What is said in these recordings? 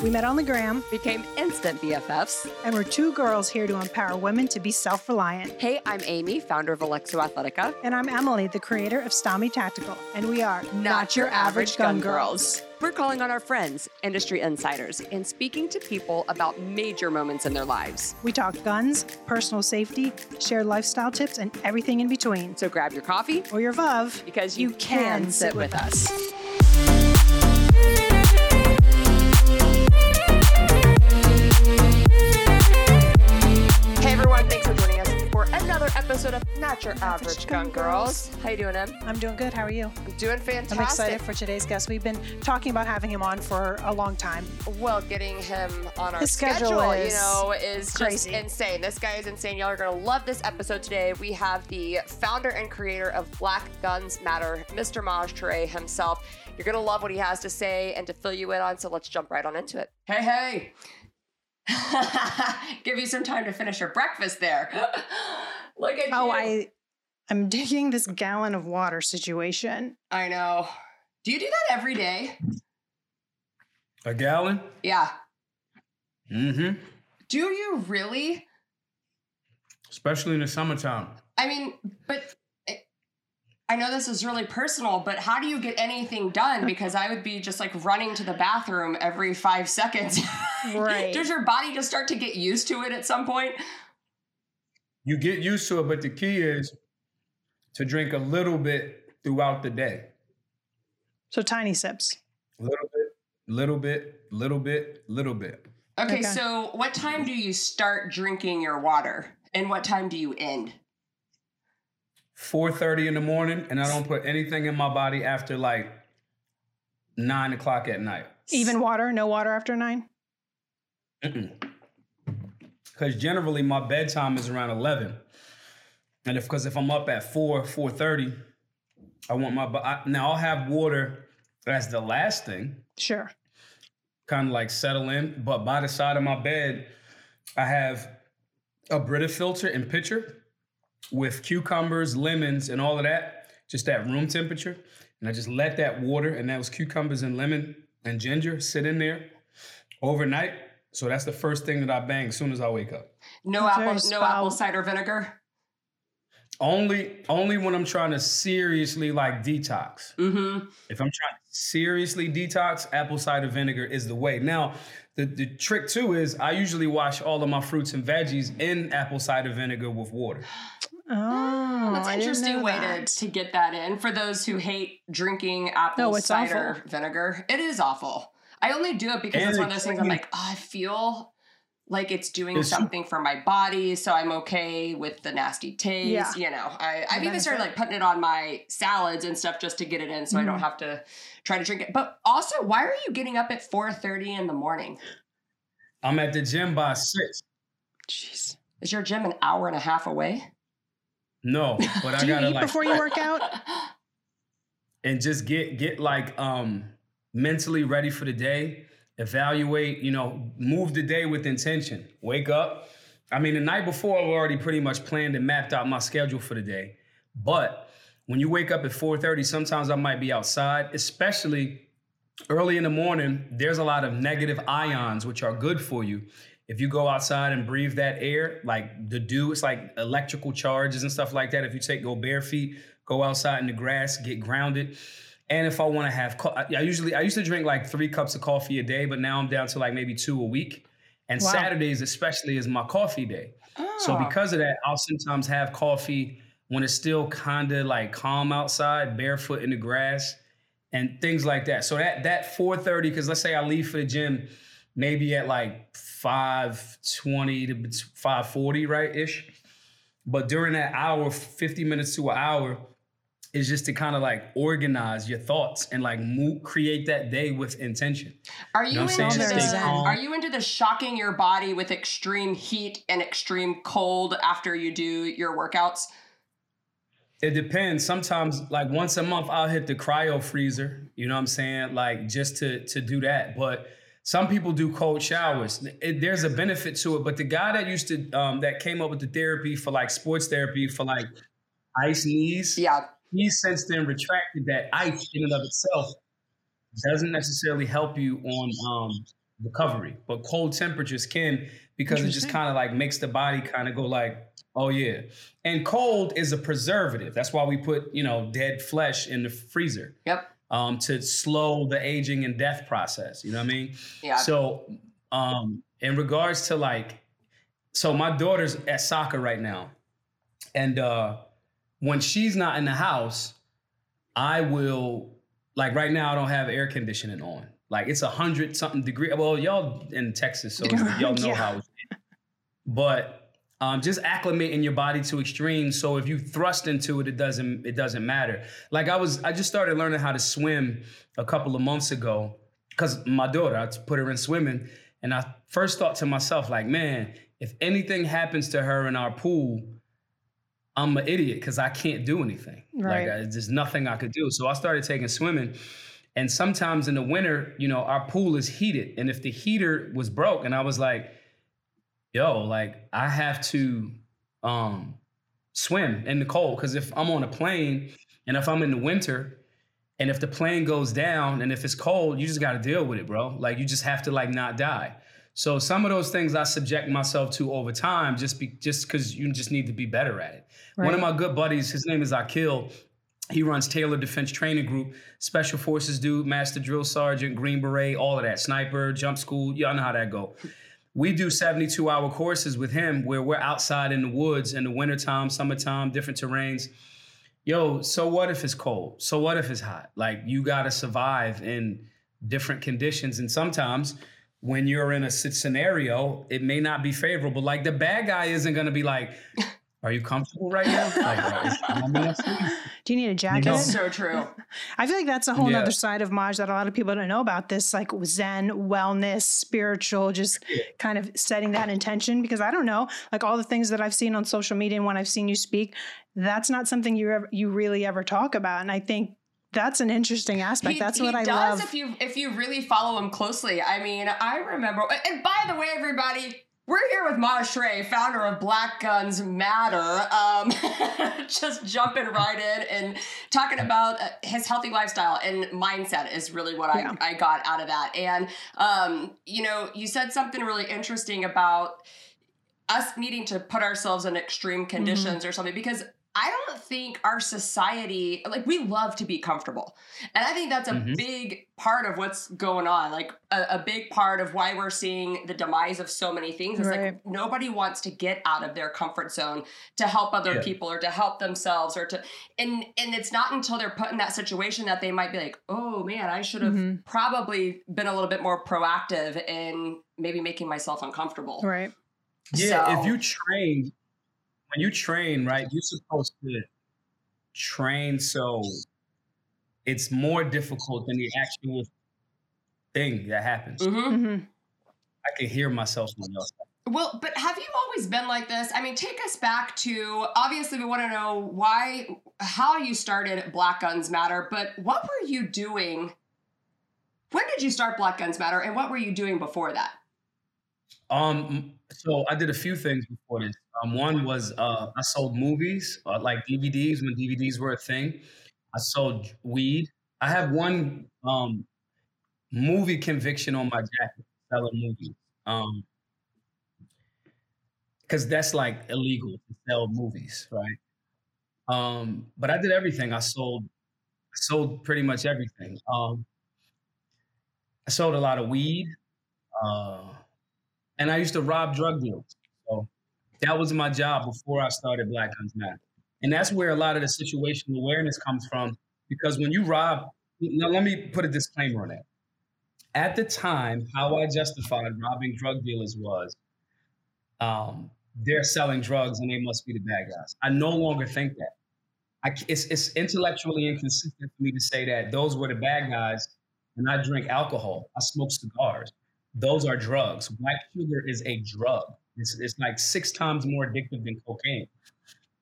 We met on the gram, became instant BFFs. and we're two girls here to empower women to be self reliant. Hey, I'm Amy, founder of Alexo Athletica. And I'm Emily, the creator of Stami Tactical, and we are Not Your Average Gun Girls. We're calling on our friends, industry insiders, and speaking to people about major moments in their lives. We talk guns, personal safety, shared lifestyle tips, and everything in between. So grab your coffee Or your VUV, because you, can, sit with us. Hey episode of Not Your Average Gun Girls. How you doing, Em? I'm doing good. How are you? I'm doing fantastic. I'm excited for today's guest. We've been talking about having him on for a long time. Well, getting him on our His schedule you know, is crazy. just insane. This guy is insane. Y'all are gonna love this episode today. We have the founder and creator of Black Guns Matter, Mr. Maj Toure himself. You're gonna love what he has to say and to fill you in on. So let's jump right on into it. Hey, hey. Give you some time to finish your breakfast there. Look at Oh, you. I I'm digging this gallon of water situation. I know. Do you do that every day? A gallon? Yeah. Mm-hmm. Do you really? Especially in the summertime. I mean, but I- I know this is really personal, but how do you get anything done? Because I would be just like running to the bathroom every five seconds. Right. Does your body just start to get used to it at some point? You get used to it, but the key is to drink a little bit throughout the day. So tiny sips. A little bit, little bit, little bit, little bit. Okay, Okay. so what time do you start drinking your water? And what time do you end? 4.30 in the morning, and I don't put anything in my body after like 9 o'clock at night. Even water, no water after nine. Because generally my bedtime is around 11. And if, because if I'm up at 4, 4.30, I want my, I, now I'll have water as the last thing. Sure. kind of like settle in. But by the side of my bed, I have a Brita filter and pitcher with cucumbers, lemons, and all of that, just at room temperature. And I just let that water and that was cucumbers and lemon and ginger sit in there overnight. So that's the first thing that I bang as soon as I wake up. No That's apple, no spout. apple cider vinegar. Only, only when I'm trying to seriously like detox. Mm-hmm. If I'm trying to seriously detox, apple cider vinegar is the way. Now, the, the trick too is I usually wash all of my fruits and veggies in apple cider vinegar with water. Oh, That's an interesting way that. to, to get that in. For those who hate drinking apple No, cider awful. vinegar, it is awful. I only do it because And it's one of those things I'm like, oh, I feel like it's doing It's- something for my body, so I'm okay with the nasty taste. Yeah. You know, I, I've even started like putting it on my salads and stuff just to get it in so I don't Mhm. have to try to drink it. But also, why are you getting up at 4.30 in the morning? I'm at the gym by six. Jeez. Is your gym an hour and a half away? No, but I gotta eat like before you work out? and just get get like um mentally ready for the day. Evaluate, you know, move the day with intention. Wake up. I mean, the night before, I've already pretty much planned and mapped out my schedule for the day. But when you wake up at 4:30, sometimes I might be outside, especially early in the morning. There's a lot of negative ions which are good for you. If you go outside and breathe that air, like the dew, it's like electrical charges and stuff like that. If you take go bare feet, go outside in the grass, get grounded. And if I want to have, co- I usually I used to drink like three cups of coffee a day, but now I'm down to like maybe two a week. And Wow. Saturdays especially is my coffee day. So Oh. because of that, I'll sometimes have coffee when it's still kind of like calm outside, barefoot in the grass, and things like that. So that that 4:30, because let's say I leave for the gym maybe at like 5:20 to 5:40, right ish. But during that hour, 50 minutes to an hour, is just to kind of like organize your thoughts and like move, create that day with intention. Are you, know into the, Are you into the shocking your body with extreme heat and extreme cold after you do your workouts? It depends. Sometimes, like once a month, I'll hit the cryo freezer. You know what I'm saying? Like just to to do that. But some people do cold showers. It, there's a benefit to it. But the guy that used to um, that came up with the therapy for like sports therapy for like ice knees, Yeah. He's since then retracted that ice in and of itself doesn't necessarily help you on um, recovery, but cold temperatures can because it just kind of like makes the body kind of go like, oh yeah. And cold is a preservative. That's why we put you know dead flesh in the freezer. Yep. Um, to slow the aging and death process. You know what I mean? Yeah. So, um, in regards to like, so my daughter's at soccer right now, and uh, when she's not in the house, I will like right now I don't have air conditioning on. Like it's a hundred something degree. Well, y'all in Texas, so y'all know Yeah. how. It's but um, just acclimating your body to extremes. So if you thrust into it, it doesn't it doesn't matter. Like I was, I just started learning how to swim a couple of months ago because my daughter, I put her in swimming, and I first thought to myself, like, man, if anything happens to her in our pool, I'm an idiot because I can't do anything. Right. Like I, there's nothing I could do. So I started taking swimming. And sometimes in the winter, you know, our pool is heated. And if the heater was broke, and I was like, yo, like I have to um swim in the cold. Cause if I'm on a plane and if I'm in the winter and if the plane goes down and if it's cold, you just gotta deal with it, bro. Like you just have to like not die. So some of those things I subject myself to over time just be just because you just need to be better at it. One of my good buddies, his name is Akil. He runs Taylor Defense Training Group, Special Forces dude, Master Drill Sergeant, Green Beret, all of that, sniper, jump school. Y'all know how that go. We do 72 hour courses with him where we're outside in the woods in the wintertime, summertime, different terrains. Yo, so what if it's cold? So what if it's hot? Like you gotta survive in different conditions. And sometimes when you're in a scenario, it may not be favorable. Like the bad guy isn't gonna be like, Are you comfortable right now? Like, is- am I enough sleep?" Do you need a jacket? know. So true. I feel like that's a whole Yeah. other side of Maj that a lot of people don't know about this, like Zen, wellness, spiritual, just kind of setting that intention. Because I don't know, like all the things that I've seen on social media and when I've seen you speak, that's not something you ever, you really ever talk about. And I think that's an interesting aspect. He- that's what I does love. if you if you really follow him closely. I mean, I remember. And by the way, everybody, we're here with Maj Toure, founder of Black Guns Matter. Um, just jumping right in and talking about uh, his healthy lifestyle and mindset is really what Yeah. I, I got out of that. And um, you know, you said something really interesting about us needing to put ourselves in extreme Mm-hmm. conditions or something because I don't think our society like we love to be comfortable. And I think that's a Mhm. big part of what's going on. Like a, a big part of why we're seeing the demise of so many things is Right. like nobody wants to get out of their comfort zone to help other Yeah. people or to help themselves or to and and it's not until they're put in that situation that they might be like, "Oh man, I should have Mhm. probably been a little bit more proactive in maybe making myself uncomfortable." right. Yeah, So- if you train, when you train, right, you're supposed to train so it's more difficult than the actual thing that happens. Mhm. hmm I can hear myself when y'all Well, but have you always been like this? I mean, take us back to obviously we want to know why, how you started Black Guns Matter, but what were you doing? When did you start Black Guns Matter, and what were you doing before that? Um, so I did a few things before this. Um, one was uh, I sold movies, uh, like DVDs when DVDs were a thing. I sold weed. I have one um, movie conviction on my jacket, selling movies. Um, because that's like illegal to sell movies, right? Um, but I did everything. I sold, I sold pretty much everything. Um, I sold a lot of weed. Uh, and I used to rob drug dealers. So that was my job before I started Black Guns Matter. And that's where a lot of the situational awareness comes from. Because when you rob, now let me put a disclaimer on that. At the time, how I justified robbing drug dealers was um, they're selling drugs and they must be the bad guys. I no longer think that. I, it's, it's intellectually inconsistent for me to say that those were the bad guys and I drink alcohol. I smoke cigars those are drugs. Mm-hmm. Black sugar is a drug. It's, it's like six times more addictive than cocaine.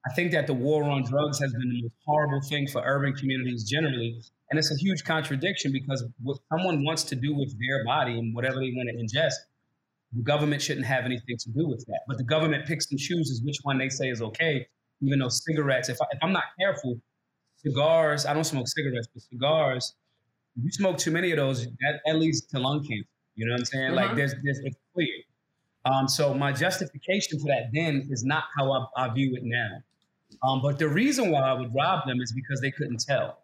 I think that the war on drugs has been the most horrible thing for urban communities generally. And it's a huge contradiction because what someone wants to do with their body and whatever they want to ingest, the government shouldn't have anything to do with that. But the government picks and chooses which one they say is okay, even though cigarettes, if, I, if I'm not careful, cigars, I don't smoke cigarettes, but cigars, if you smoke too many of those, that, that leads to lung cancer You know what I'm saying? Like Mhm. there's there's it's clear. Um, so my justification for that then is not how I, I view it now. Um, but the reason why I would rob them is because they couldn't tell.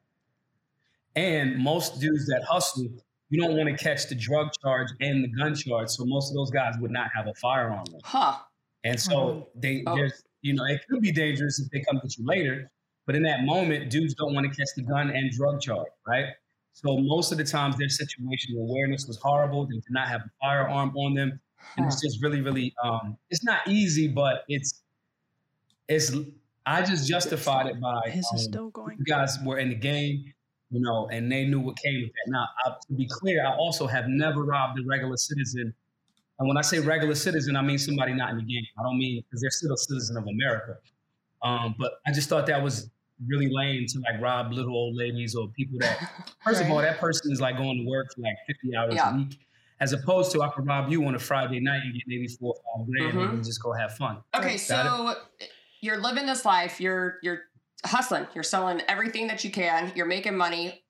And most dudes that hustle, you don't want to catch the drug charge and the gun charge. So most of those guys would not have a firearm. Huh. And so they Oh. there's you know, it could be dangerous if they come get you later, but in that moment, dudes don't want to catch the gun and drug charge, right? So most of the times their situational awareness was horrible. They did not have a firearm on them. And it's just really, really um it's not easy, but it's it's I just justified it by His is um, still going. you guys were in the game, you know, and they knew what came with that. Now, I, to be clear, I also have never robbed a regular citizen. And when I say regular citizen, I mean somebody not in the game. I don't mean because they're still a citizen of America. Um, but I just thought that was really lame to like rob little old ladies or people that, first of all, that person is like going to work for like 50 hours Yeah. a week, as opposed to I could rob you on a Friday night and get maybe four or five grand Mhm. and just go have fun. Okay, Right. so you're living this life. You're you're hustling. You're selling everything that you can. You're making money.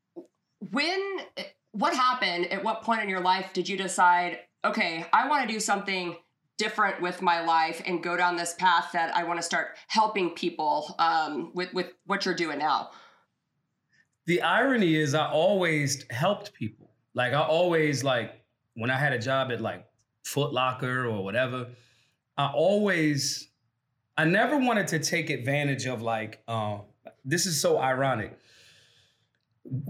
When what happened? At what point in your life did you decide? Okay, I want to do something different with my life and go down this path that I want to start helping people um, with with what you're doing now. the irony is I always helped people. Like I always like when I had a job at like Foot Locker or whatever, I always I never wanted to take advantage of like uh, this is so ironic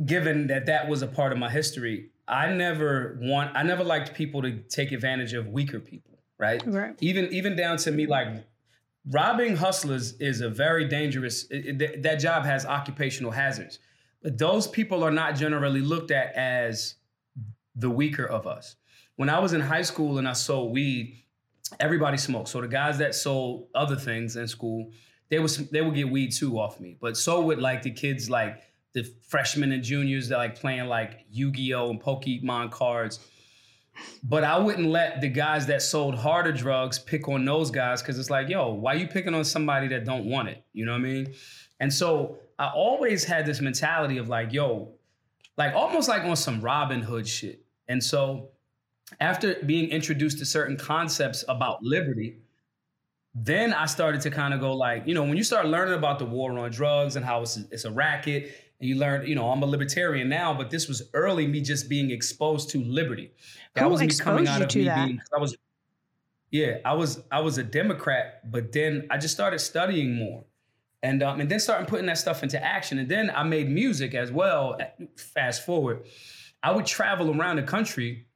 given that that was a part of my history. I never want I never liked people to take advantage of weaker people, right? Right. even even down to me like robbing hustlers is a very dangerous it- it- that job has occupational hazards. But those people are not generally looked at as the weaker of us. When i was in high school and i sold weed everybody smoked. So the guys that sold other things in school they was they would get weed too off me. But so would like the kids like the freshmen and juniors that like playing like yu-gi-oh! and pokemon cards but I wouldn't let the guys that sold harder drugs pick on those guys because it's like, yo, why you picking on somebody that don't want it? You know what I mean? And so I always had this mentality of like, yo, like almost like on some Robin Hood shit. And so after being introduced to certain concepts about liberty, then I started to kind of go like, you know, when you start learning about the war on drugs and how it's it's a racket, and you learn, you know, I'm a libertarian now, but this was early me just being exposed to liberty. That Who was me coming out of me that? being. I was, yeah, I was I was a Democrat, but then I just started studying more, and um, and then starting putting that stuff into action. And then I made music as well. Fast forward, I would travel around the country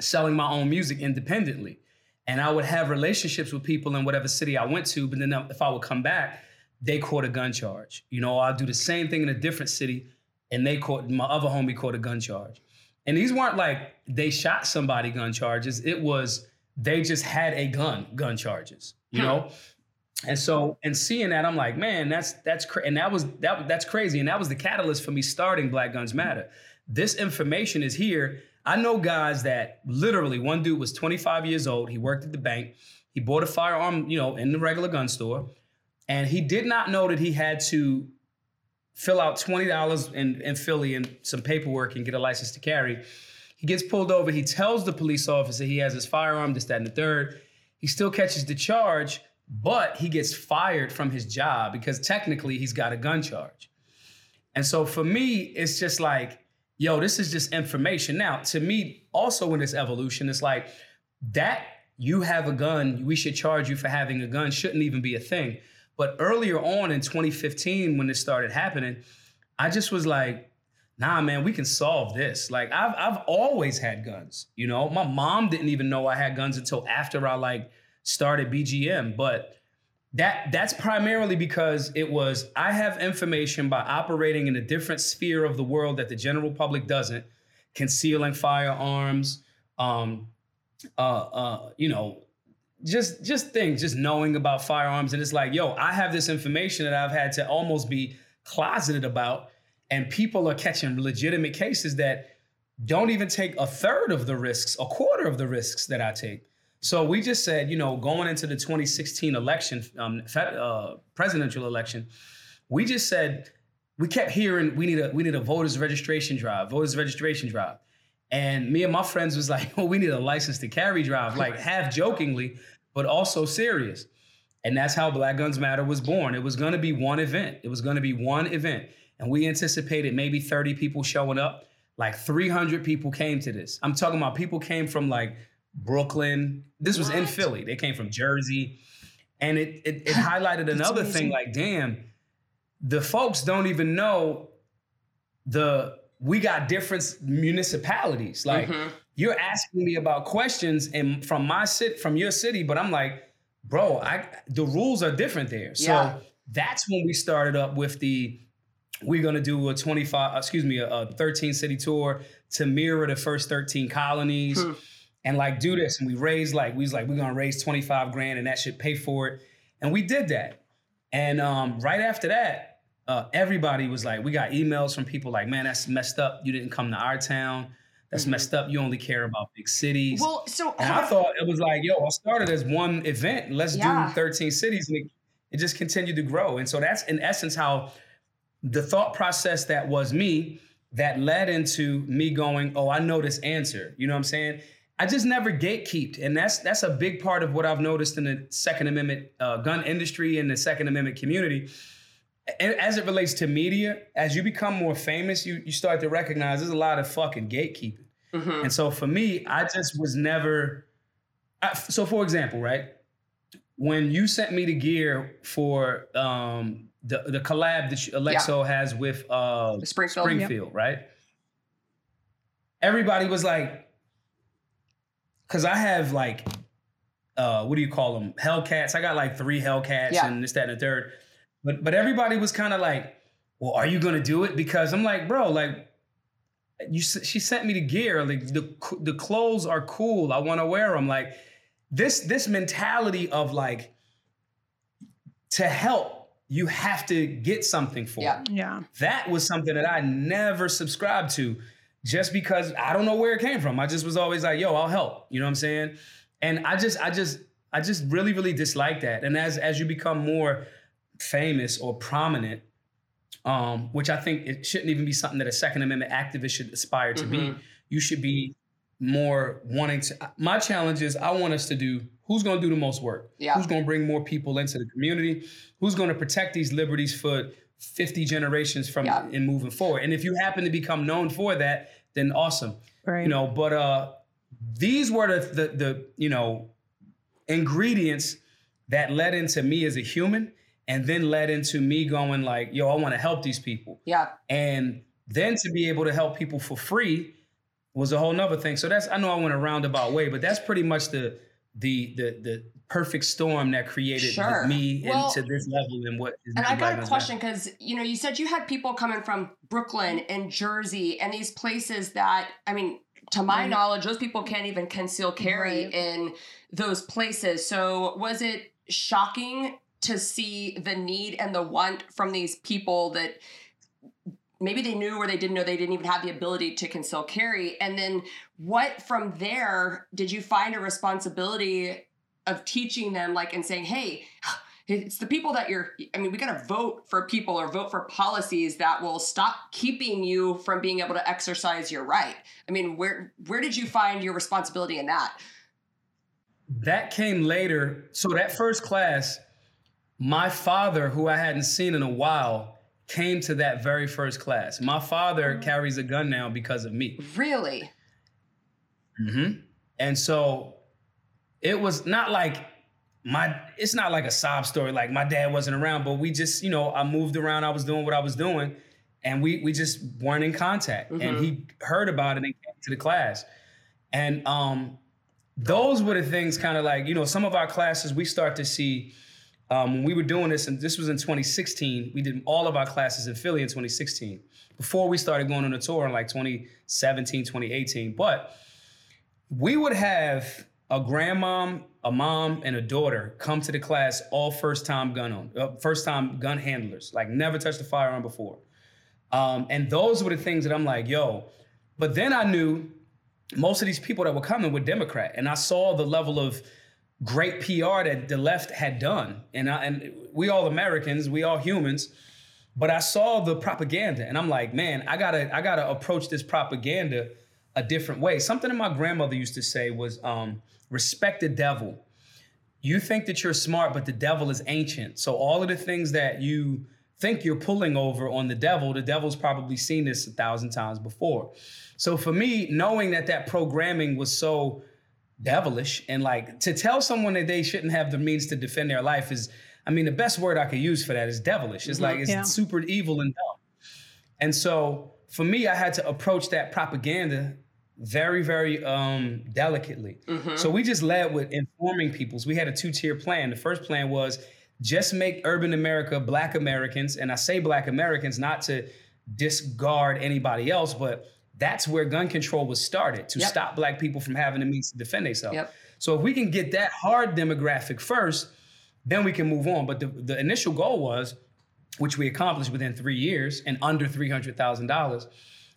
selling my own music independently. And I would have relationships with people in whatever city I went to. But then if I would come back, they caught a gun charge. You know, I'll do the same thing in a different city, and they caught my other homie caught a gun charge. And these weren't like they shot somebody gun charges. It was they just had a gun gun charges. You Hmm. know. And so, and seeing that, I'm like, man, that's that's cra-. and that was that that's crazy, and that was the catalyst for me starting Black Guns Matter. This information is here. I know guys that literally one dude was 25 years old. He worked at the bank. He bought a firearm, you know, in the regular gun store, and he did not know that he had to fill out twenty dollars in, in Philly and some paperwork and get a license to carry. He gets pulled over. He tells the police officer he has his firearm, this, that, and the third. He still catches the charge, but he gets fired from his job because technically he's got a gun charge. And so for me, it's just like, yo, this is just information. Now, to me, also in this evolution, it's like that you have a gun, we should charge you for having a gun shouldn't even be a thing. But earlier on in 2015, when this started happening, I just was like, nah, man, we can solve this. Like I've I've always had guns. You know, my mom didn't even know I had guns until after I like started BGM. But that that's primarily because it was I have information by operating in a different sphere of the world that the general public doesn't, concealing firearms, um, uh, uh, you know, just just things, just knowing about firearms, and it's like, yo, I have this information that I've had to almost be closeted about, and people are catching legitimate cases that don't even take a third of the risks, a quarter of the risks that I take. So we just said, you know, going into the 2016 election, um, fed- uh, presidential election, we just said we kept hearing we need a we need a voters registration drive, voters registration drive, And me and my friends was like, well, we need a license to carry drive, like half jokingly, but also serious. And that's how Black Guns Matter was born. It was gonna be one event. It was gonna be one event. And we anticipated maybe 30 people showing up. Like 300 people came to this. I'm talking about people came from like Brooklyn. This was what? in Philly. They came from Jersey. And it it, it highlighted another amazing. thing like, damn, the folks don't even know the we got different municipalities. Like mm-hmm. you're asking me about questions and from my city, from your city, but I'm like, bro, I the rules are different there. So yeah. that's when we started up with the we're gonna do a 25, excuse me, a, a 13 city tour to mirror the first 13 colonies hmm. and like do this. And we raised like, we was like, we're gonna raise 25 grand and that should pay for it. And we did that. And um, right after that, uh, everybody was like, we got emails from people like, man, that's messed up. You didn't come to our town. That's mm-hmm. messed up. You only care about big cities. Well, so and I thought it was like, yo, I started as one event. Let's yeah. do 13 cities. And it, it just continued to grow. And so that's in essence how the thought process that was me that led into me going, oh, I know this answer. You know what I'm saying? I just never gatekeeped, and that's that's a big part of what I've noticed in the Second Amendment uh, gun industry and the Second Amendment community. As it relates to media, as you become more famous, you you start to recognize there's a lot of fucking gatekeeping. Mm-hmm. And so for me, I just was never. I, so for example, right when you sent me the gear for um, the the collab that Alexo yeah. has with uh, Springfield, Springfield right? Everybody was like, because I have like, uh, what do you call them? Hellcats. I got like three Hellcats yeah. and this, that, and the third. But but everybody was kind of like, well, are you gonna do it? Because I'm like, bro, like, you. She sent me the gear. Like the the clothes are cool. I want to wear them. Like this this mentality of like to help you have to get something for yeah. it. Yeah. That was something that I never subscribed to just because I don't know where it came from. I just was always like, yo, I'll help. You know what I'm saying? And I just, I just, I just really, really dislike that. And as as you become more famous or prominent, um, which I think it shouldn't even be something that a Second Amendment activist should aspire to mm-hmm. be. You should be more wanting to. My challenge is I want us to do who's going to do the most work? Yeah. Who's going to bring more people into the community? Who's going to protect these liberties for 50 generations from yeah. and moving forward? And if you happen to become known for that, then awesome. Right. You know, but uh these were the the, the you know ingredients that led into me as a human and then led into me going like, yo, I want to help these people. Yeah. And then to be able to help people for free was a whole nother thing. So that's I know I went a roundabout way, but that's pretty much the the the the perfect storm that created sure. me well, into this level and what and i got a question because you know you said you had people coming from brooklyn and jersey and these places that i mean to my right. knowledge those people can't even conceal carry right. in those places so was it shocking to see the need and the want from these people that maybe they knew or they didn't know they didn't even have the ability to conceal carry. And then what from there did you find a responsibility of teaching them like and saying hey it's the people that you're i mean we got to vote for people or vote for policies that will stop keeping you from being able to exercise your right. I mean where where did you find your responsibility in that? That came later. So that first class my father who i hadn't seen in a while came to that very first class. My father oh. carries a gun now because of me. Really? Mm-hmm. And so it was not like my it's not like a sob story like my dad wasn't around but we just you know i moved around i was doing what i was doing and we we just weren't in contact mm-hmm. and he heard about it and came to the class and um those were the things kind of like you know some of our classes we start to see um, when we were doing this, and this was in 2016, we did all of our classes in Philly in 2016 before we started going on a tour in like 2017, 2018. But we would have a grandmom, a mom, and a daughter come to the class all first time gun on, uh, first time gun handlers, like never touched a firearm before. Um, and those were the things that I'm like, yo. But then I knew most of these people that were coming were Democrat, and I saw the level of great PR that the left had done. And I, and we all Americans, we all humans. But I saw the propaganda, and I'm like, man, I gotta I gotta approach this propaganda a different way. Something that my grandmother used to say was um, respect the devil. You think that you're smart, but the devil is ancient. So all of the things that you think you're pulling over on the devil, the devil's probably seen this a thousand times before. So for me, knowing that that programming was so devilish and like to tell someone that they shouldn't have the means to defend their life is, I mean, the best word I could use for that is devilish. It's like it's Yeah. super evil and dumb. And so for me, I had to approach that propaganda very, very um, delicately. So we just led with informing peoples. We had a two-tier plan. The first plan was just make urban America black Americans, and I say black Americans not to discard anybody else, but that's where gun control was started to Yep. stop black people from having the means to defend themselves. Yep. So if we can get that hard demographic first, then we can move on. But the, the initial goal was, which we accomplished within three years and under three hundred thousand dollars,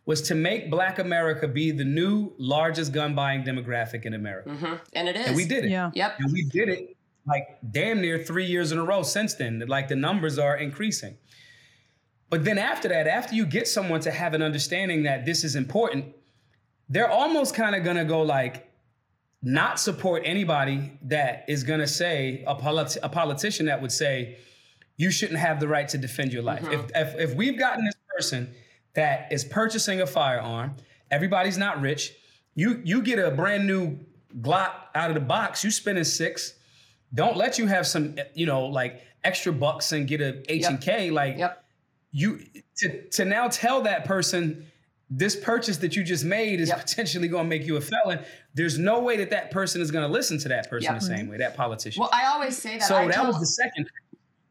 was to make Black America be the new largest gun buying demographic in America, hmm And it is. and we did it. Yeah. Yep. And we did it like damn near three years in a row since then. Like the numbers are increasing. But then after that, after you get someone to have an understanding that this is important, they're almost kind of gonna go like, not support anybody that is gonna say a, polit- a politician that would say you shouldn't have the right to defend your life. Mm-hmm. If, if if we've gotten this person that is purchasing a firearm, everybody's not rich. You you get a brand new Glock out of the box, you spending six. Don't let you have some you know like extra bucks and get a H and K like Yep. You to to now tell that person this purchase that you just made is Yep. potentially going to make you a felon. There's no way that that person is going to listen to that person Yep. the same way, that politician. Well, I always say that. so I that tell, was the second.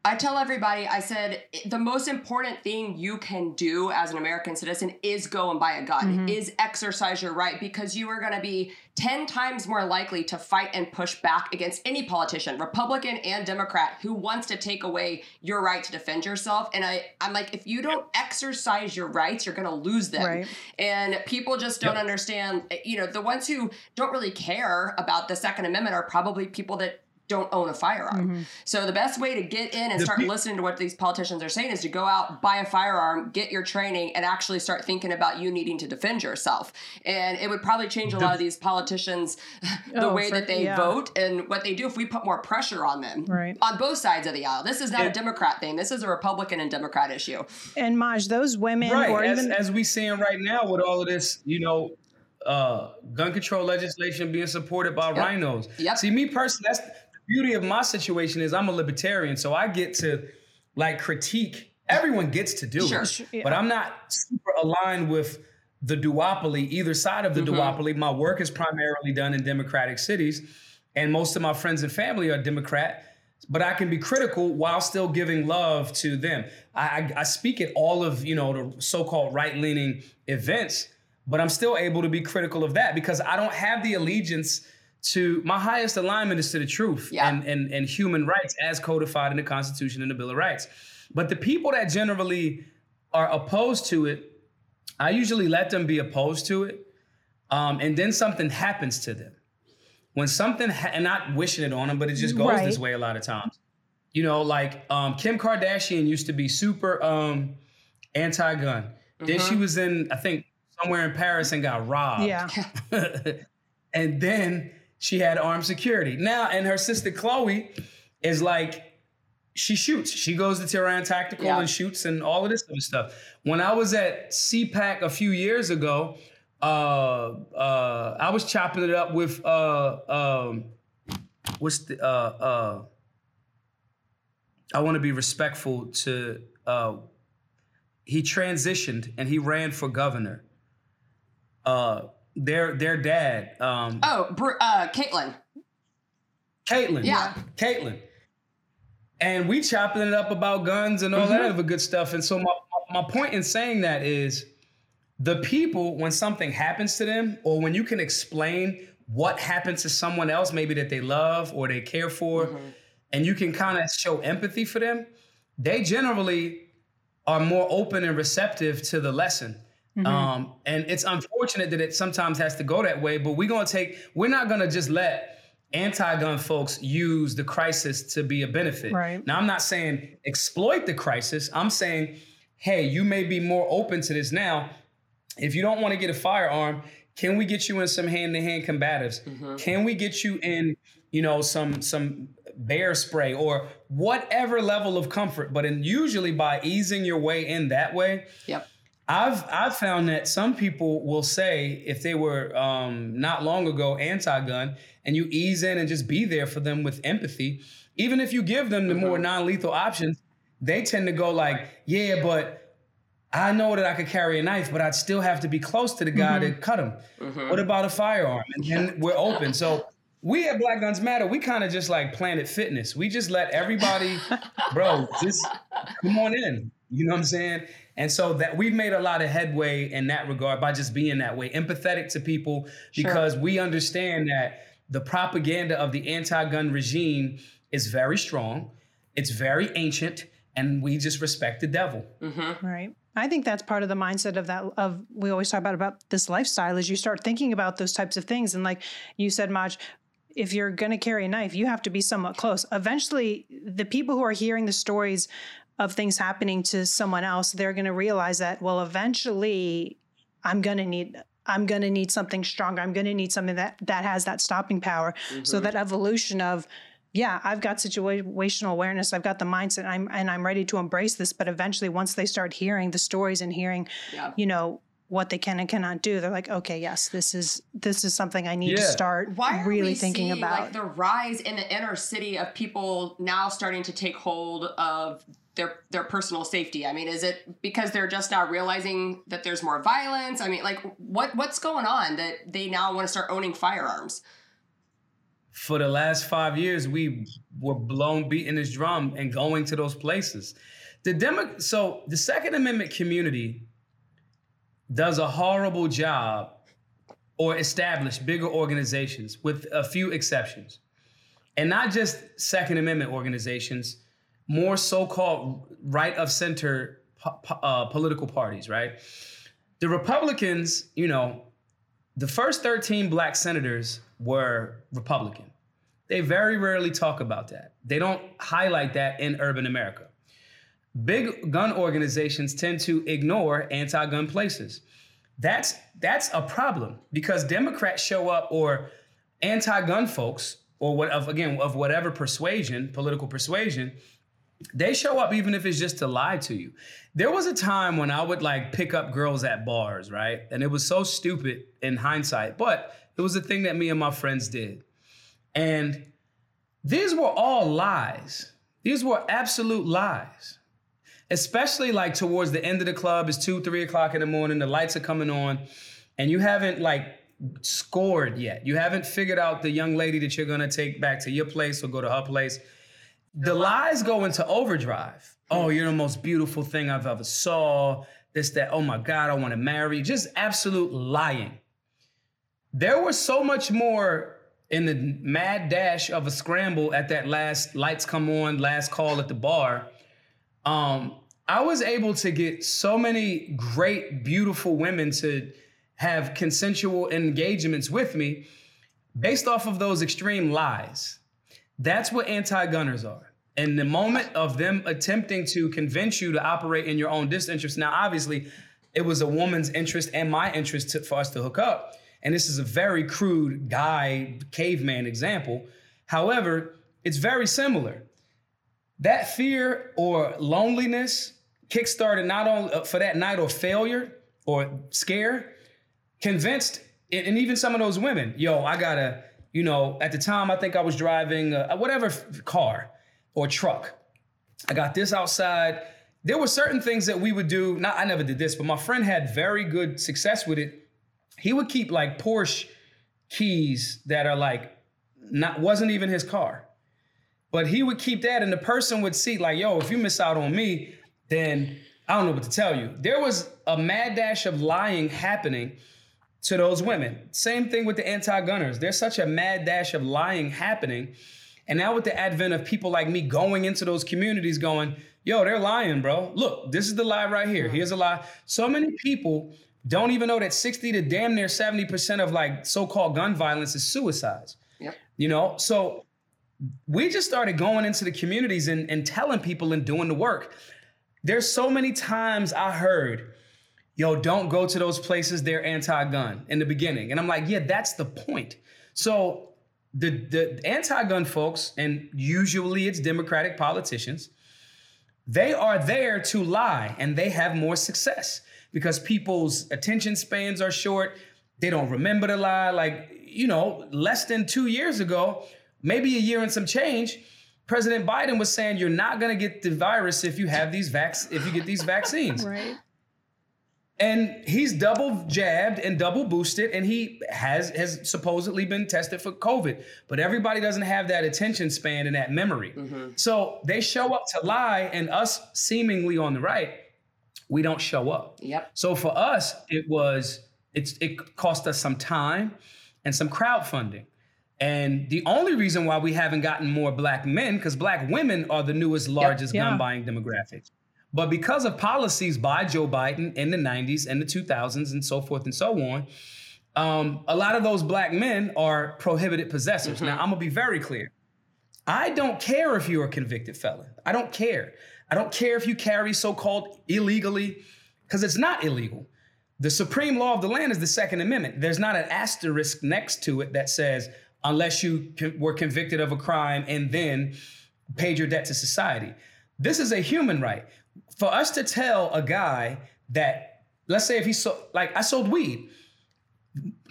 I tell everybody, I said, the most important thing you can do as an American citizen is go and buy a gun, mm-hmm. is exercise your right, because you are going to be 10 times more likely to fight and push back against any politician, Republican and Democrat, who wants to take away your right to defend yourself. And I, I'm like, if you don't exercise your rights, you're going to lose them. Right. And people just don't Yep. understand, eh, you know, the ones who don't really care about the Second Amendment are probably people that don't own a firearm. So the best way to get in and The start pe- listening to what these politicians are saying is to go out, buy a firearm, get your training, and actually start thinking about you needing to defend yourself. And it would probably change a lot of these politicians, the Oh, way for- that they yeah. vote and what they do if we put more pressure on them. Right. On both sides of the aisle. This is not a Democrat thing. This is a Republican and Democrat issue. And Maj, those women or Right, as, even as we seeing right now with all of this, you know, uh, gun control legislation being supported by RINOs. Yep. See, me personally, that's the beauty of my situation is I'm a libertarian, so I get to like critique. Everyone gets to do Sure. it, yeah. but I'm not super aligned with the duopoly, either side of the Mm-hmm. duopoly. My work is primarily done in democratic cities, and most of my friends and family are Democrat. But I can be critical while still giving love to them. I, I, I speak at all of you know the so-called right-leaning events, but I'm still able to be critical of that because I don't have the allegiance to my highest alignment is to the truth Yeah. and, and and human rights as codified in the Constitution and the Bill of Rights. But the people that generally are opposed to it, I usually let them be opposed to it, um, and then something happens to them. When something, ha- and not wishing it on them, but it just goes this way a lot of times. You know, like um, Kim Kardashian used to be super um, anti-gun. Then she was in, I think, somewhere in Paris and got robbed. yeah. and then she had armed security. Now, and her sister Khloé is like, she shoots. She goes to Taran Tactical Yeah. and shoots and all of this other stuff. When I was at CPAC a few years ago, uh, uh, I was chopping it up with uh, um, what's the uh, uh, I want to be respectful to. Uh, he transitioned and he ran for governor. Their their dad, um, Oh, uh, Caitlyn. Caitlyn. Yeah. Caitlyn. And we chopping it up about guns and all that Mm-hmm. other good stuff. And so my, my point in saying that is the people, when something happens to them, or when you can explain what happened to someone else, maybe that they love or they care for, Mm-hmm. and you can kind of show empathy for them, they generally are more open and receptive to the lesson. Um, and it's unfortunate that it sometimes has to go that way, but we're gonna take, we're not gonna just let anti-gun folks use the crisis to be a benefit. Right. Now I'm not saying exploit the crisis. I'm saying, hey, you may be more open to this now. If you don't want to get a firearm, Can we get you in some hand-to-hand combatives? Mm-hmm. Can we get you in, you know, some some bear spray or whatever level of comfort? But in usually by easing your way in that way, Yep. I've I've found that some people will say if they were um, not long ago anti-gun and you ease in and just be there for them with empathy, even if you give them the more non-lethal options, they tend to go like, yeah, but I know that I could carry a knife, but I'd still have to be close to the guy to cut him. Mm-hmm. What about a firearm? And then we're open. So we at Black Guns Matter, we kind of just like Planet Fitness. We just let everybody, bro, just come on in. You know what I'm saying? And so that we've made a lot of headway in that regard by just being that way, empathetic to people, because we understand that the propaganda of the anti-gun regime is very strong, it's very ancient, and we just respect the devil. Mm-hmm. Right. I think that's part of the mindset of that of we always talk about about this lifestyle is you start thinking about those types of things and like you said Maj if you're going to carry a knife you have to be somewhat close eventually the people who are hearing the stories of things happening to someone else they're going to realize that well eventually I'm going to need I'm going to need something stronger I'm going to need something that that has that stopping power so mm-hmm. that evolution of yeah, I've got situational awareness. I've got the mindset. I'm and I'm ready to embrace this. But eventually, once they start hearing the stories and hearing, Yeah. you know, what they can and cannot do, they're like, okay, yes, this is this is something I need to start Why are really we thinking seeing, about. like the rise in the inner city of people now starting to take hold of their their personal safety? I mean, is it because they're just now realizing that there's more violence? I mean, like what what's going on that they now want to start owning firearms? for the last five years, we were blown beating this drum and going to those places. The demo, so the Second Amendment community does a horrible job or establish bigger organizations with a few exceptions. And not just Second Amendment organizations, more so-called right of center po- uh, political parties, right? The Republicans, you know, the first 13 black senators were Republican. They very rarely talk about that. They don't highlight that in urban America. Big gun organizations tend to ignore anti-gun places. That's that's a problem because Democrats show up or anti-gun folks or what of again of whatever persuasion, political persuasion, they show up even if it's just to lie to you. There was a time when I would like pick up girls at bars, right? And it was so stupid in hindsight, but it was a thing that me and my friends did. And these were all lies. These were absolute lies. Especially like towards the end of the club, it's two, three o'clock in the morning, the lights are coming on, and you haven't like scored yet. You haven't figured out the young lady that you're gonna take back to your place or go to her place the lies go into overdrive. Oh, you're the most beautiful thing I've ever saw. This, that, oh my God, I want to marry. Just absolute lying. There was so much more in the mad dash of a scramble at that last lights come on, last call at the bar. Um, I was able to get so many great, beautiful women to have consensual engagements with me based off of those extreme lies. That's what anti-gunners are. And the moment of them attempting to convince you to operate in your own disinterest. Now, obviously, it was a woman's interest and my interest to, for us to hook up. And this is a very crude guy caveman example. However, it's very similar. That fear or loneliness kickstarted not only uh, for that night or failure or scare, convinced, and and even some of those women, yo, I gotta, you know, at the time I think I was driving a, whatever f- car or truck. I got this outside. There were certain things that we would do. Not I never did this, but my friend had very good success with it. He would keep like Porsche keys that are like not wasn't even his car. But he would keep that, and the person would see, like, yo, if you miss out on me, then I don't know what to tell you. There was a mad dash of lying happening to those women. Same thing with the anti-gunners. There's such a mad dash of lying happening. And now with the advent of people like me going into those communities going, yo, they're lying, bro. Look, this is the lie right here. Here's a lie. So many people don't even know that 60 to damn near 70% of like so-called gun violence is suicides. Yep. You know, so we just started going into the communities and, and telling people and doing the work. There's so many times I heard, yo, don't go to those places, they're anti-gun in the beginning. And I'm like, yeah, that's the point. So the the anti-gun folks, and usually it's Democratic politicians, they are there to lie and they have more success because people's attention spans are short. They don't remember the lie. Like, you know, less than two years ago, maybe a year and some change, President Biden was saying you're not going to get the virus if you have these vac- if you get these vaccines. Right. And he's double jabbed and double boosted, and he has has supposedly been tested for COVID. But everybody doesn't have that attention span and that memory. Mm-hmm. So they show up to lie, and us seemingly on the right, we don't show up. Yep. So for us, it was it's it cost us some time and some crowdfunding. And the only reason why we haven't gotten more black men, because black women are the newest, largest Yeah. gun buying demographics. But because of policies by Joe Biden in the 90s and the 2000s and so forth and so on, um, a lot of those black men are prohibited possessors. Now, I'm gonna be very clear. I don't care if you're a convicted felon. I don't care. I don't care if you carry so called illegally, because it's not illegal. The supreme law of the land is the Second Amendment. There's not an asterisk next to it that says, unless you were convicted of a crime and then paid your debt to society. This is a human right. For us to tell a guy that, let's say if he sold, like I sold weed,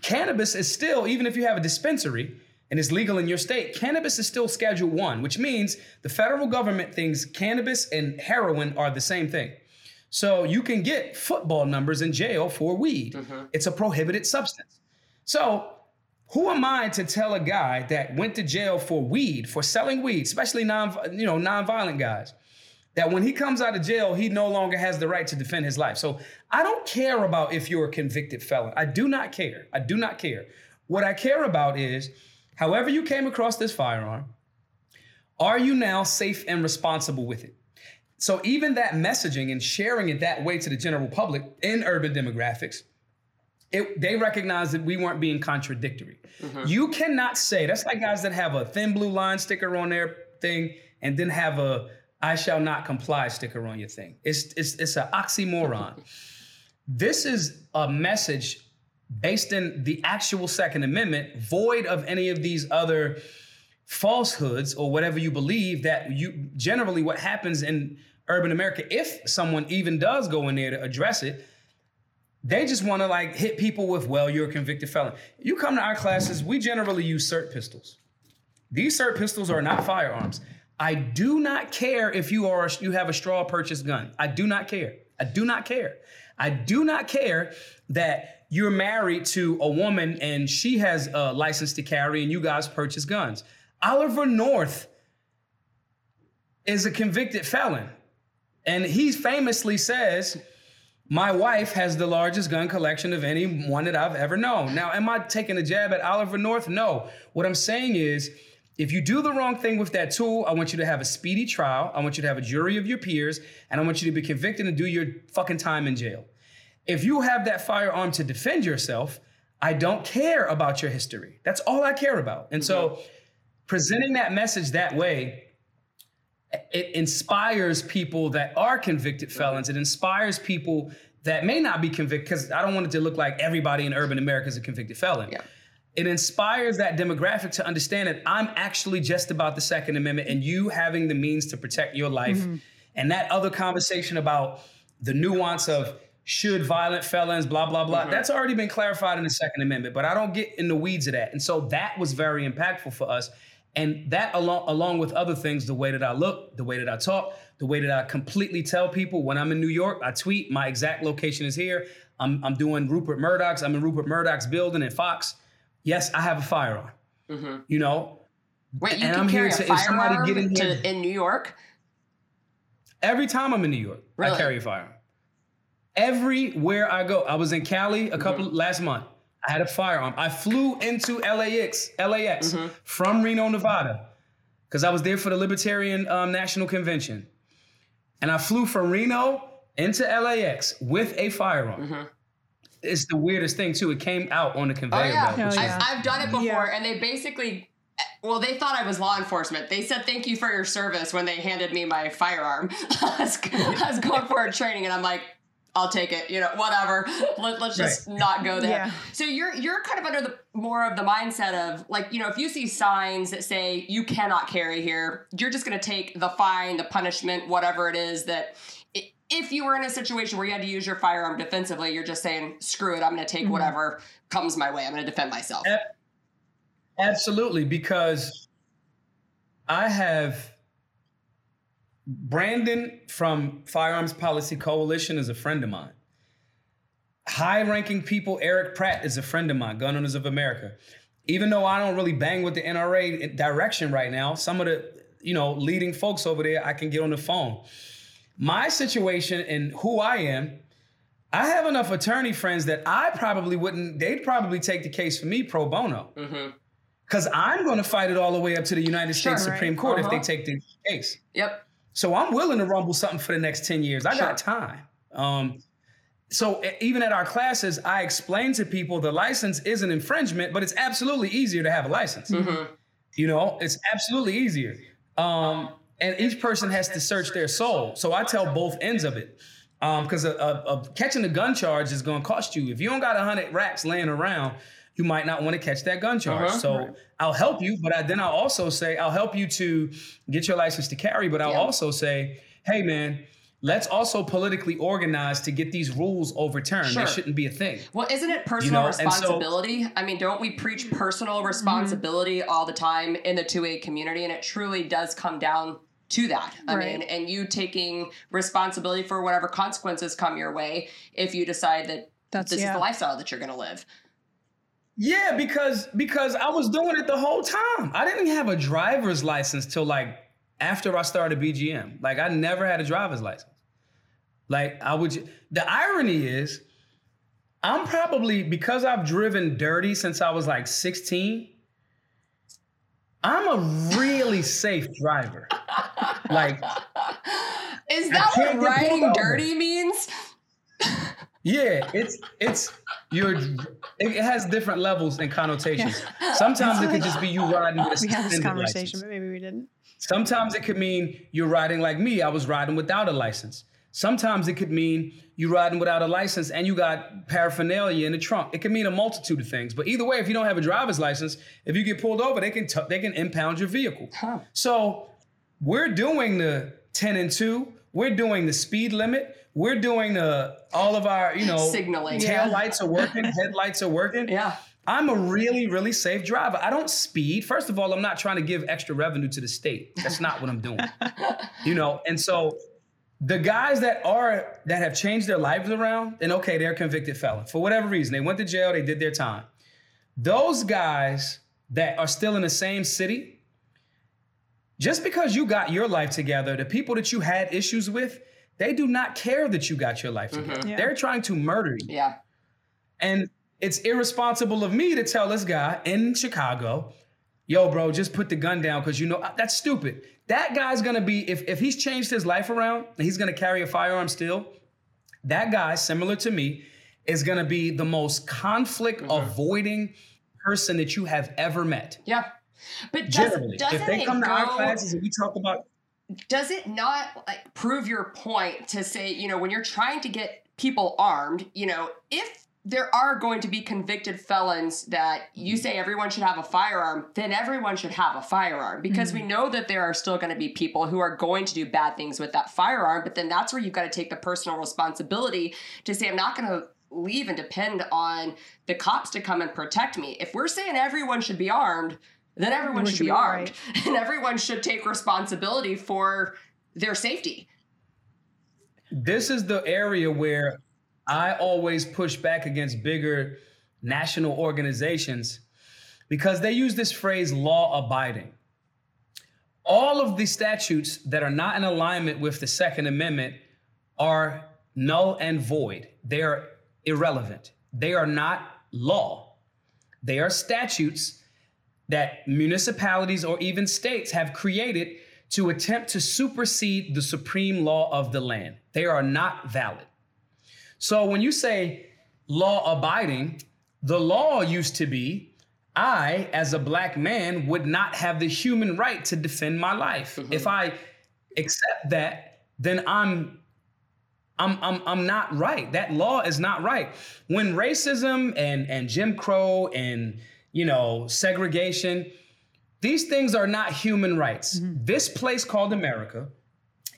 cannabis is still, even if you have a dispensary and it's legal in your state, cannabis is still Schedule One, which means the federal government thinks cannabis and heroin are the same thing. So you can get football numbers in jail for weed. Mm-hmm. It's a prohibited substance. So who am I to tell a guy that went to jail for weed, for selling weed, especially non, you know, non-violent guys, that when he comes out of jail, he no longer has the right to defend his life. So I don't care about if you're a convicted felon. I do not care. I do not care. What I care about is, however you came across this firearm, are you now safe and responsible with it? So even that messaging and sharing it that way to the general public in urban demographics, it, they recognize that we weren't being contradictory. Mm-hmm. You cannot say that's like guys that have a thin blue line sticker on their thing and then have a "I shall not comply" sticker on your thing. It's it's it's an oxymoron. this is a message based in the actual Second Amendment, void of any of these other falsehoods or whatever you believe that you generally what happens in urban America, if someone even does go in there to address it, they just want to like hit people with, well, you're a convicted felon. You come to our classes, we generally use SIRT pistols. These SIRT pistols are not firearms. I do not care if you are you have a straw purchase gun. I do not care. I do not care. I do not care that you're married to a woman and she has a license to carry and you guys purchase guns. Oliver North is a convicted felon. And he famously says, my wife has the largest gun collection of anyone that I've ever known. Now, am I taking a jab at Oliver North? No. What I'm saying is, if you do the wrong thing with that tool, I want you to have a speedy trial. I want you to have a jury of your peers, and I want you to be convicted and do your fucking time in jail. If you have that firearm to defend yourself, I don't care about your history. That's all I care about. And so, mm-hmm. presenting that message that way, it inspires people that are convicted mm-hmm. felons. It inspires people that may not be convicted because I don't want it to look like everybody in urban America is a convicted felon. Yeah. It inspires that demographic to understand that I'm actually just about the Second Amendment and you having the means to protect your life. Mm-hmm. And that other conversation about the nuance of should violent felons, blah, blah, blah, mm-hmm. that's already been clarified in the Second Amendment, but I don't get in the weeds of that. And so that was very impactful for us. And that along along with other things, the way that I look, the way that I talk, the way that I completely tell people when I'm in New York, I tweet my exact location is here. I'm, I'm doing Rupert Murdoch's, I'm in Rupert Murdoch's building in Fox. Yes, I have a firearm. Mm-hmm. You know, Wait, you And can I'm here to- if somebody get in here- to, in New York? every time I'm in New York, Really? I carry a firearm. Everywhere I go, I was in Cali a couple mm-hmm. last month. I had a firearm. I flew into LAX, LAX mm-hmm. from Reno, Nevada, because I was there for the Libertarian um, National Convention, and I flew from Reno into LAX with a firearm. It's the weirdest thing too. It came out on the Oh conveyor yeah, belt. Oh, I've, yeah. I've done it before, Yeah. and they basically, eh, well, they thought I was law enforcement. They said thank you for your service when they handed me my firearm. I, was, I was going for a training, and I'm like, I'll take it. You know, whatever. Let, us just right. not go there. Yeah. So you're you're kind of under the more of the mindset of like you know if you see signs that say you cannot carry here, you're just going to take the fine, the punishment, whatever it is that. If you were in a situation where you had to use your firearm defensively, you're just saying, "Screw it! I'm going to take mm-hmm. whatever comes my way. I'm going to defend myself." Absolutely, because I have Brandon from Firearms Policy Coalition is a friend of mine. High ranking people, Erich Pratt is a friend of mine, Gun Owners of America. Even though I don't really bang with the NRA direction right now, some of the you know leading folks over there, I can get on the phone. My situation and who I am, I have enough attorney friends that I probably wouldn't. They'd probably take the case for me pro bono. Mm-hmm because I'm going to fight it all the way up to the United States sure, Supreme right. Court uh-huh. if they uh-huh. take the case. Yep. So I'm willing to rumble something for the next 10 years. I sure. got time. Um, so even at our classes, I explain to people the license is an infringement, but it's absolutely easier to have a license. Mm-hmm. You know, it's absolutely easier. Um, and each person has to search their soul. So I tell both ends of it. Because um, catching a gun charge is going to cost you. If you don't got 100 racks laying around, you might not want to catch that gun charge. Uh-huh. So right. I'll help you, but I, then I'll also say, I'll help you to get your license to carry, but I'll yeah. also say, hey, man, let's also politically organize to get these rules overturned. Sure. Shouldn't be a thing. Well, isn't it personal you know? responsibility? So, I mean, don't we preach personal responsibility mm-hmm. all the time in the 2A community? And it truly does come down to that. I right. mean, and you taking responsibility for whatever consequences come your way if you decide that That's, this yeah. is the lifestyle that you're going to live. Yeah, because because I was doing it the whole time. I didn't have a driver's license till like after I started BGM. Like I never had a driver's license. Like I would the irony is I'm probably because I've driven dirty since I was like 16. I'm a really safe driver. Like Is that what riding dirty means? Yeah, it's it's you're it has different levels and connotations. Yeah. Sometimes it could just be you riding with a We had this conversation, license. but maybe we didn't. Sometimes it could mean you're riding like me. I was riding without a license. Sometimes it could mean you riding without a license and you got paraphernalia in the trunk. It could mean a multitude of things. But either way, if you don't have a driver's license, if you get pulled over, they can t- they can impound your vehicle. Huh. So we're doing the 10 and 2. We're doing the speed limit we're doing the all of our, you know, signaling. Tail yeah. lights are working, headlights are working. Yeah. I'm a really, really safe driver. I don't speed. First of all, I'm not trying to give extra revenue to the state. That's not what I'm doing. you know, and so the guys that are that have changed their lives around, and okay, they're convicted felon for whatever reason. They went to jail, they did their time. Those guys that are still in the same city, just because you got your life together, the people that you had issues with, they do not care that you got your life together. Mm-hmm. Yeah. They're trying to murder you. Yeah. And it's irresponsible of me to tell this guy in Chicago, yo, bro, just put the gun down because you know that's stupid. That guy's gonna be, if, if he's changed his life around and he's gonna carry a firearm still, that guy, similar to me, is gonna be the most conflict avoiding person that you have ever met. Yeah. But generally, if they come to go, our classes and we talk about does it not like prove your point to say, you know, when you're trying to get people armed, you know, if there are going to be convicted felons that you say everyone should have a firearm, then everyone should have a firearm because mm-hmm. we know that there are still going to be people who are going to do bad things with that firearm. But then that's where you've got to take the personal responsibility to say, I'm not going to leave and depend on the cops to come and protect me. If we're saying everyone should be armed, then everyone should, should be armed right. and everyone should take responsibility for their safety. This is the area where I always push back against bigger national organizations because they use this phrase law abiding. All of the statutes that are not in alignment with the Second Amendment are null and void. They are irrelevant. They are not law. They are statutes that municipalities or even states have created to attempt to supersede the supreme law of the land. They are not valid. So when you say law abiding, the law used to be I, as a black man, would not have the human right to defend my life. Mm-hmm. If I accept that, then I'm I'm, I'm, I'm not right. That law is not right. When racism and, and Jim Crow and, you know, segregation, these things are not human rights. Mm-hmm. This place called America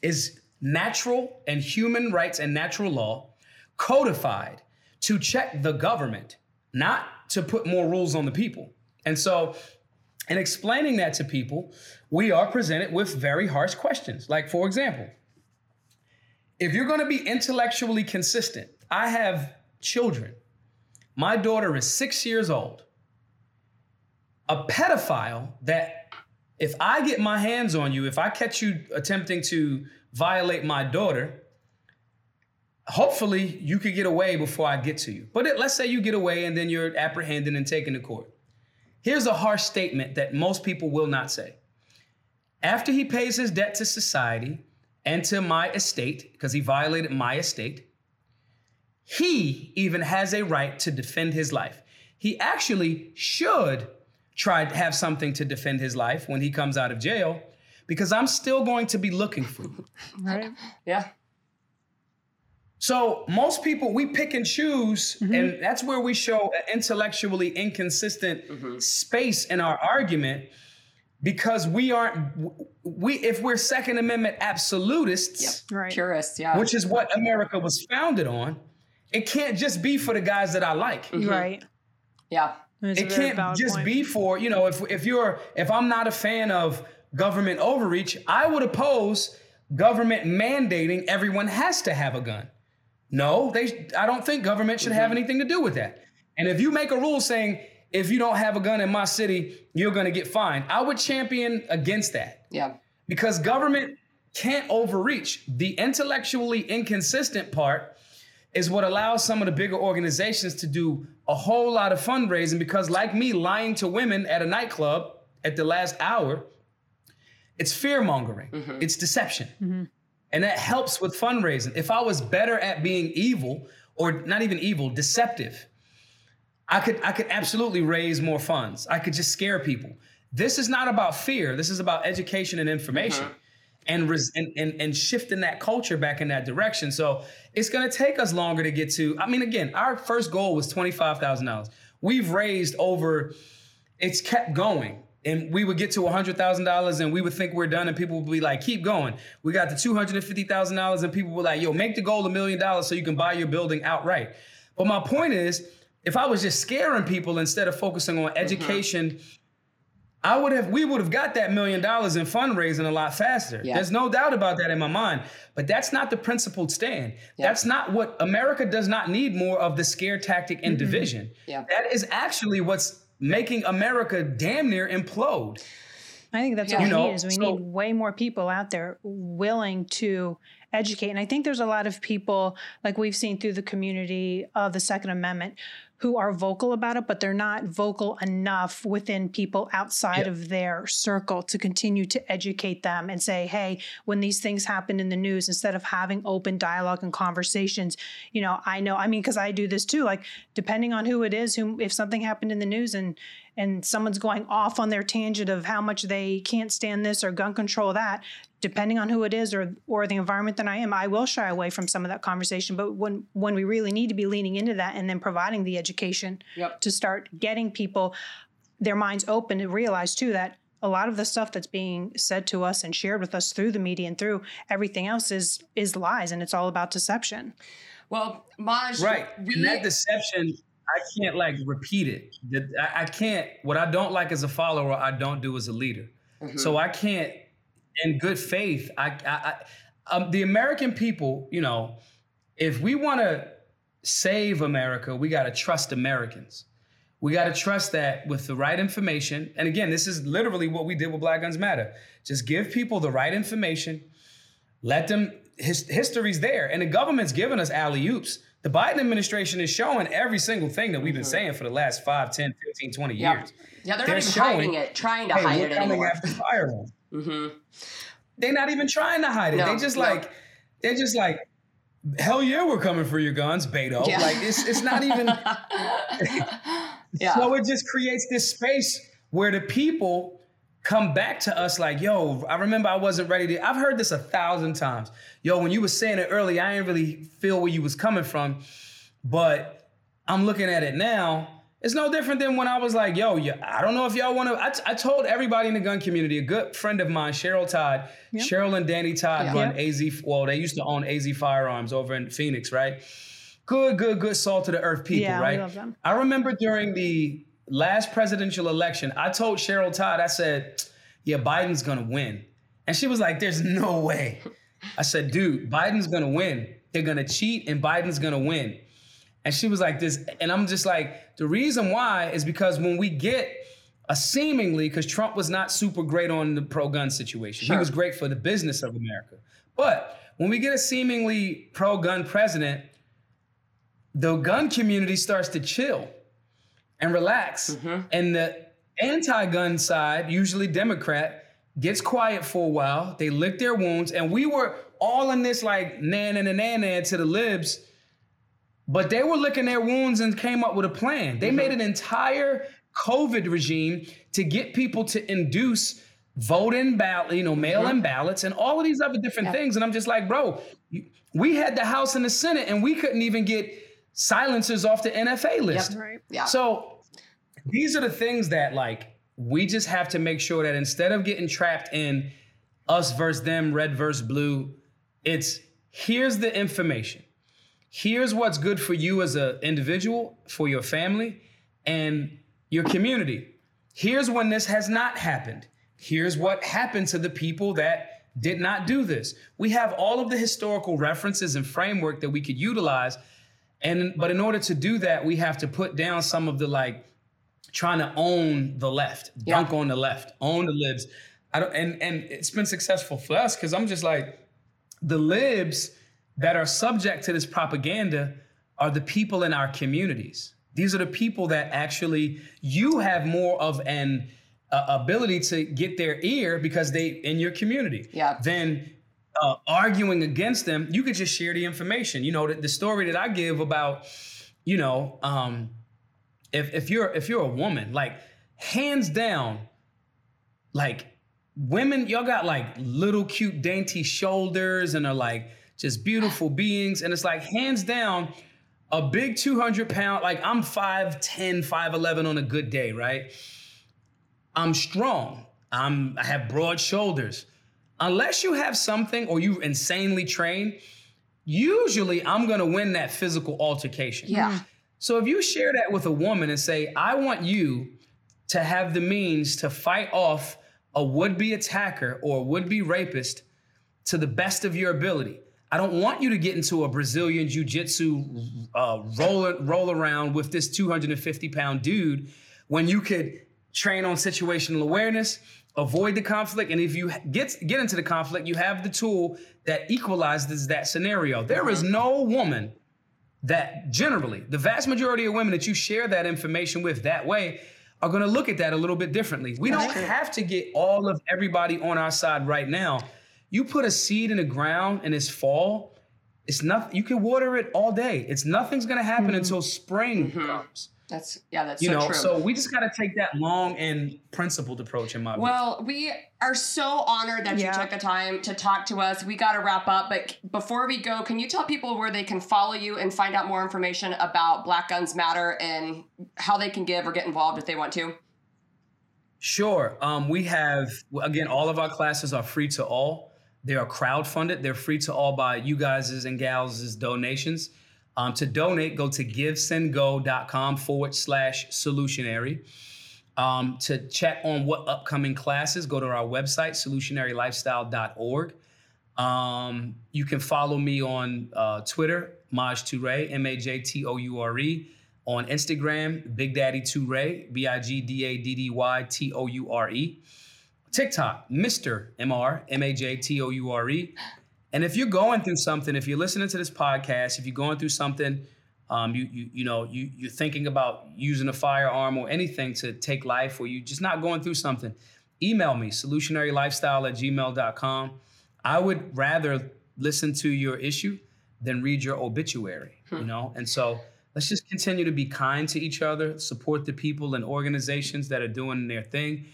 is natural and human rights and natural law codified to check the government, not to put more rules on the people. And so, in explaining that to people, we are presented with very harsh questions. Like, for example, if you're going to be intellectually consistent, I have children. My daughter is six years old. A pedophile that, if I get my hands on you, if I catch you attempting to violate my daughter, hopefully you could get away before I get to you. But it, let's say you get away and then you're apprehended and taken to court. Here's a harsh statement that most people will not say. After he pays his debt to society, and to my estate because he violated my estate. He even has a right to defend his life. He actually should try to have something to defend his life when he comes out of jail because I'm still going to be looking for you. Right. Yeah. So most people we pick and choose, mm-hmm. and that's where we show an intellectually inconsistent mm-hmm. space in our argument because we aren't we if we're second amendment absolutists yep. right. purists yeah which is what america was founded on it can't just be for the guys that i like mm-hmm. right yeah it can't just point. be for you know if if you're if i'm not a fan of government overreach i would oppose government mandating everyone has to have a gun no they i don't think government should mm-hmm. have anything to do with that and if you make a rule saying if you don't have a gun in my city, you're going to get fined. I would champion against that. Yeah. Because government can't overreach. The intellectually inconsistent part is what allows some of the bigger organizations to do a whole lot of fundraising because like me lying to women at a nightclub at the last hour, it's fear mongering. Mm-hmm. It's deception. Mm-hmm. And that helps with fundraising. If I was better at being evil or not even evil, deceptive, I could I could absolutely raise more funds. I could just scare people. This is not about fear. This is about education and information. Mm-hmm. And, res- and, and and shifting that culture back in that direction. So it's going to take us longer to get to. I mean, again, our first goal was twenty five thousand dollars. We've raised over. It's kept going and we would get to $100,000 and we would think we're done and people would be like, keep going. We got to $250,000 and people were like, yo, make the goal a million dollars so you can buy your building outright. But my point is, if I was just scaring people instead of focusing on mm-hmm. education, mm-hmm. I would have we would have got that million dollars in fundraising a lot faster. Yeah. There's no doubt about that in my mind. But that's not the principled stand. Yeah. That's not what America does not need more of the scare tactic and mm-hmm. division. Yeah. That is actually what's making America damn near implode. I think that's what you we know, need is we so, need way more people out there willing to educate. And I think there's a lot of people like we've seen through the community of the Second Amendment who are vocal about it, but they're not vocal enough within people outside of their circle to continue to educate them and say, hey, when these things happen in the news, instead of having open dialogue and conversations, you know, I know, I mean, because I do this too, like depending on who it is, who if something happened in the news and and someone's going off on their tangent of how much they can't stand this or gun control that, depending on who it is or or the environment that I am, I will shy away from some of that conversation. But when when we really need to be leaning into that and then providing the education yep. to start getting people their minds open to realize too that a lot of the stuff that's being said to us and shared with us through the media and through everything else is is lies and it's all about deception. Well, Maj, right, we, and that deception, I can't like repeat it. I can't. What I don't like as a follower, I don't do as a leader. Mm-hmm. So I can't in good faith. I, I, I um, the American people, you know, if we want to save America, we got to trust Americans. We got to trust that with the right information. And again, this is literally what we did with Black Guns Matter. Just give people the right information, let them, his, history's there. And the government's given us alley oops. The Biden administration is showing every single thing that we've been mm-hmm. saying for the last 5, 10, 15, 20 yeah. years. Yeah, they're, they're not even showing, hiding it, trying to hey, hide it anymore. After firearms. Mm-hmm. They're not even trying to hide it. No, they just no. like they're just like hell yeah, we're coming for your guns, Beto. Yeah. Like it's it's not even. yeah. So it just creates this space where the people come back to us like, yo, I remember I wasn't ready to. I've heard this a thousand times. Yo, when you were saying it early, I didn't really feel where you was coming from. But I'm looking at it now. It's no different than when I was like, yo, yeah, I don't know if y'all want to. I, t- I told everybody in the gun community, a good friend of mine, Cheryl Todd, yep. Cheryl and Danny Todd run. AZ. Well, they used to own AZ Firearms over in Phoenix, right? Good, good, good salt to the earth people, yeah, right? I remember during the last presidential election, I told Cheryl Todd, I said, yeah, Biden's gonna win. And she was like, there's no way. I said, dude, Biden's gonna win. They're gonna cheat and Biden's gonna win. And she was like, this, and I'm just like, the reason why is because when we get a seemingly, because Trump was not super great on the pro gun situation, sure. he was great for the business of America. But when we get a seemingly pro gun president, the gun community starts to chill and relax. Mm-hmm. And the anti gun side, usually Democrat, gets quiet for a while. They lick their wounds. And we were all in this like nan and nan nan to the libs, but they were licking their wounds and came up with a plan. They mm-hmm. made an entire COVID regime to get people to induce vote in ballot, you know, mail in mm-hmm. ballots and all of these other different yeah. things. And I'm just like, bro, we had the House and the Senate and we couldn't even get silencers off the NFA list. Yep. Right. Yeah. So these are the things that like we just have to make sure that instead of getting trapped in us versus them, red versus blue, it's here's the information. Here's what's good for you as an individual, for your family, and your community. Here's when this has not happened. Here's what happened to the people that did not do this. We have all of the historical references and framework that we could utilize. And but in order to do that, we have to put down some of the like trying to own the left, yeah. dunk on the left, own the libs. I don't, and and it's been successful for us because I'm just like the libs that are subject to this propaganda are the people in our communities. These are the people that actually you have more of an uh, ability to get their ear because they in your community. Yeah. Than uh, arguing against them, you could just share the information. You know, the, the story that I give about, you know, um, if if you're if you're a woman, like hands down, like women, y'all got like little cute dainty shoulders and are like just beautiful beings. And it's like hands down, a big 200 pound, like I'm 5'10, 5'11 on a good day, right? I'm strong. I'm I have broad shoulders. Unless you have something or you insanely train, usually I'm gonna win that physical altercation. Yeah. So if you share that with a woman and say, I want you to have the means to fight off a would be attacker or would be rapist to the best of your ability. I don't want you to get into a Brazilian jiu jitsu uh, roll, roll around with this 250 pound dude when you could train on situational awareness, avoid the conflict. And if you get, get into the conflict, you have the tool that equalizes that scenario. There is no woman that generally the vast majority of women that you share that information with that way are going to look at that a little bit differently. We don't have to get all of everybody on our side right now. You put a seed in the ground and it's fall, it's nothing. You can water it all day. It's nothing's going to happen mm-hmm. until spring mm-hmm. comes. That's yeah, that's you so know. True. So we just got to take that long and principled approach in my view. Well, we are so honored that yeah. you took the time to talk to us. We got to wrap up, but before we go, can you tell people where they can follow you and find out more information about Black Guns Matter and how they can give or get involved if they want to? Sure. Um, we have again, all of our classes are free to all. They are crowd funded. They're free to all by you guys' and gals' donations. Um, to donate, go to givesendgo.com forward slash solutionary. Um, to check on what upcoming classes, go to our website, solutionarylifestyle.org. Um, you can follow me on uh, Twitter, Maj Toure, M A J T O U R E. On Instagram, Big Daddy Toure, B I G D A D D Y T O U R E. TikTok, Mr. M R, M A J T O U R E. And if you're going through something, if you're listening to this podcast, if you're going through something, um, you you you know you you're thinking about using a firearm or anything to take life, or you're just not going through something, email me solutionarylifestyle at gmail.com. I would rather listen to your issue than read your obituary, hmm. you know. And so let's just continue to be kind to each other, support the people and organizations that are doing their thing.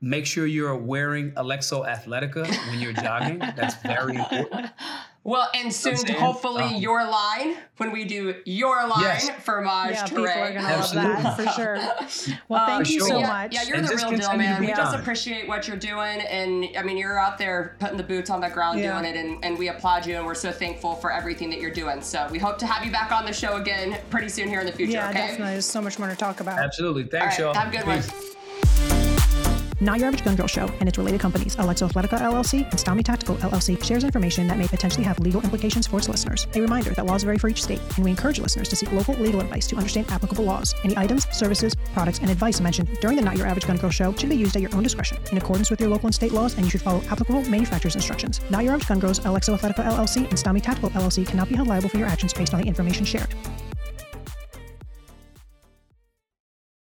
Make sure you're wearing Alexo Athletica when you're jogging. That's very important. Well, and soon, saying? hopefully, Um, your line when we do your line Yes. for Maj Yeah, people are Toure. gonna love that for sure. Well, Uh, thank you sure. so yeah, much. Yeah, you're And the real deal, man. be We just appreciate what you're doing, and I mean, you're out there putting the boots on the ground Yeah. doing it, and, and we applaud you, and we're so thankful for everything that you're doing. So we hope to have you back on the show again pretty soon here in the future. yeah, okay? definitely. There's so much more to talk about. Absolutely. Thanks, right, y'all. have a good Peace. one. Not Your Average Gun Girl Show and its related companies, Alexo Athletica LLC and Stami Tactical LLC, shares information that may potentially have legal implications for its listeners. A reminder that laws vary for each state, and we encourage listeners to seek local legal advice to understand applicable laws. Any items, services, products, and advice mentioned during the Not Your Average Gun Girl Show should be used at your own discretion in accordance with your local and state laws, and you should follow applicable manufacturer's instructions. Not Your Average Gun Girls, Alexo Athletica LLC, and Stami Tactical LLC cannot be held liable for your actions based on the information shared.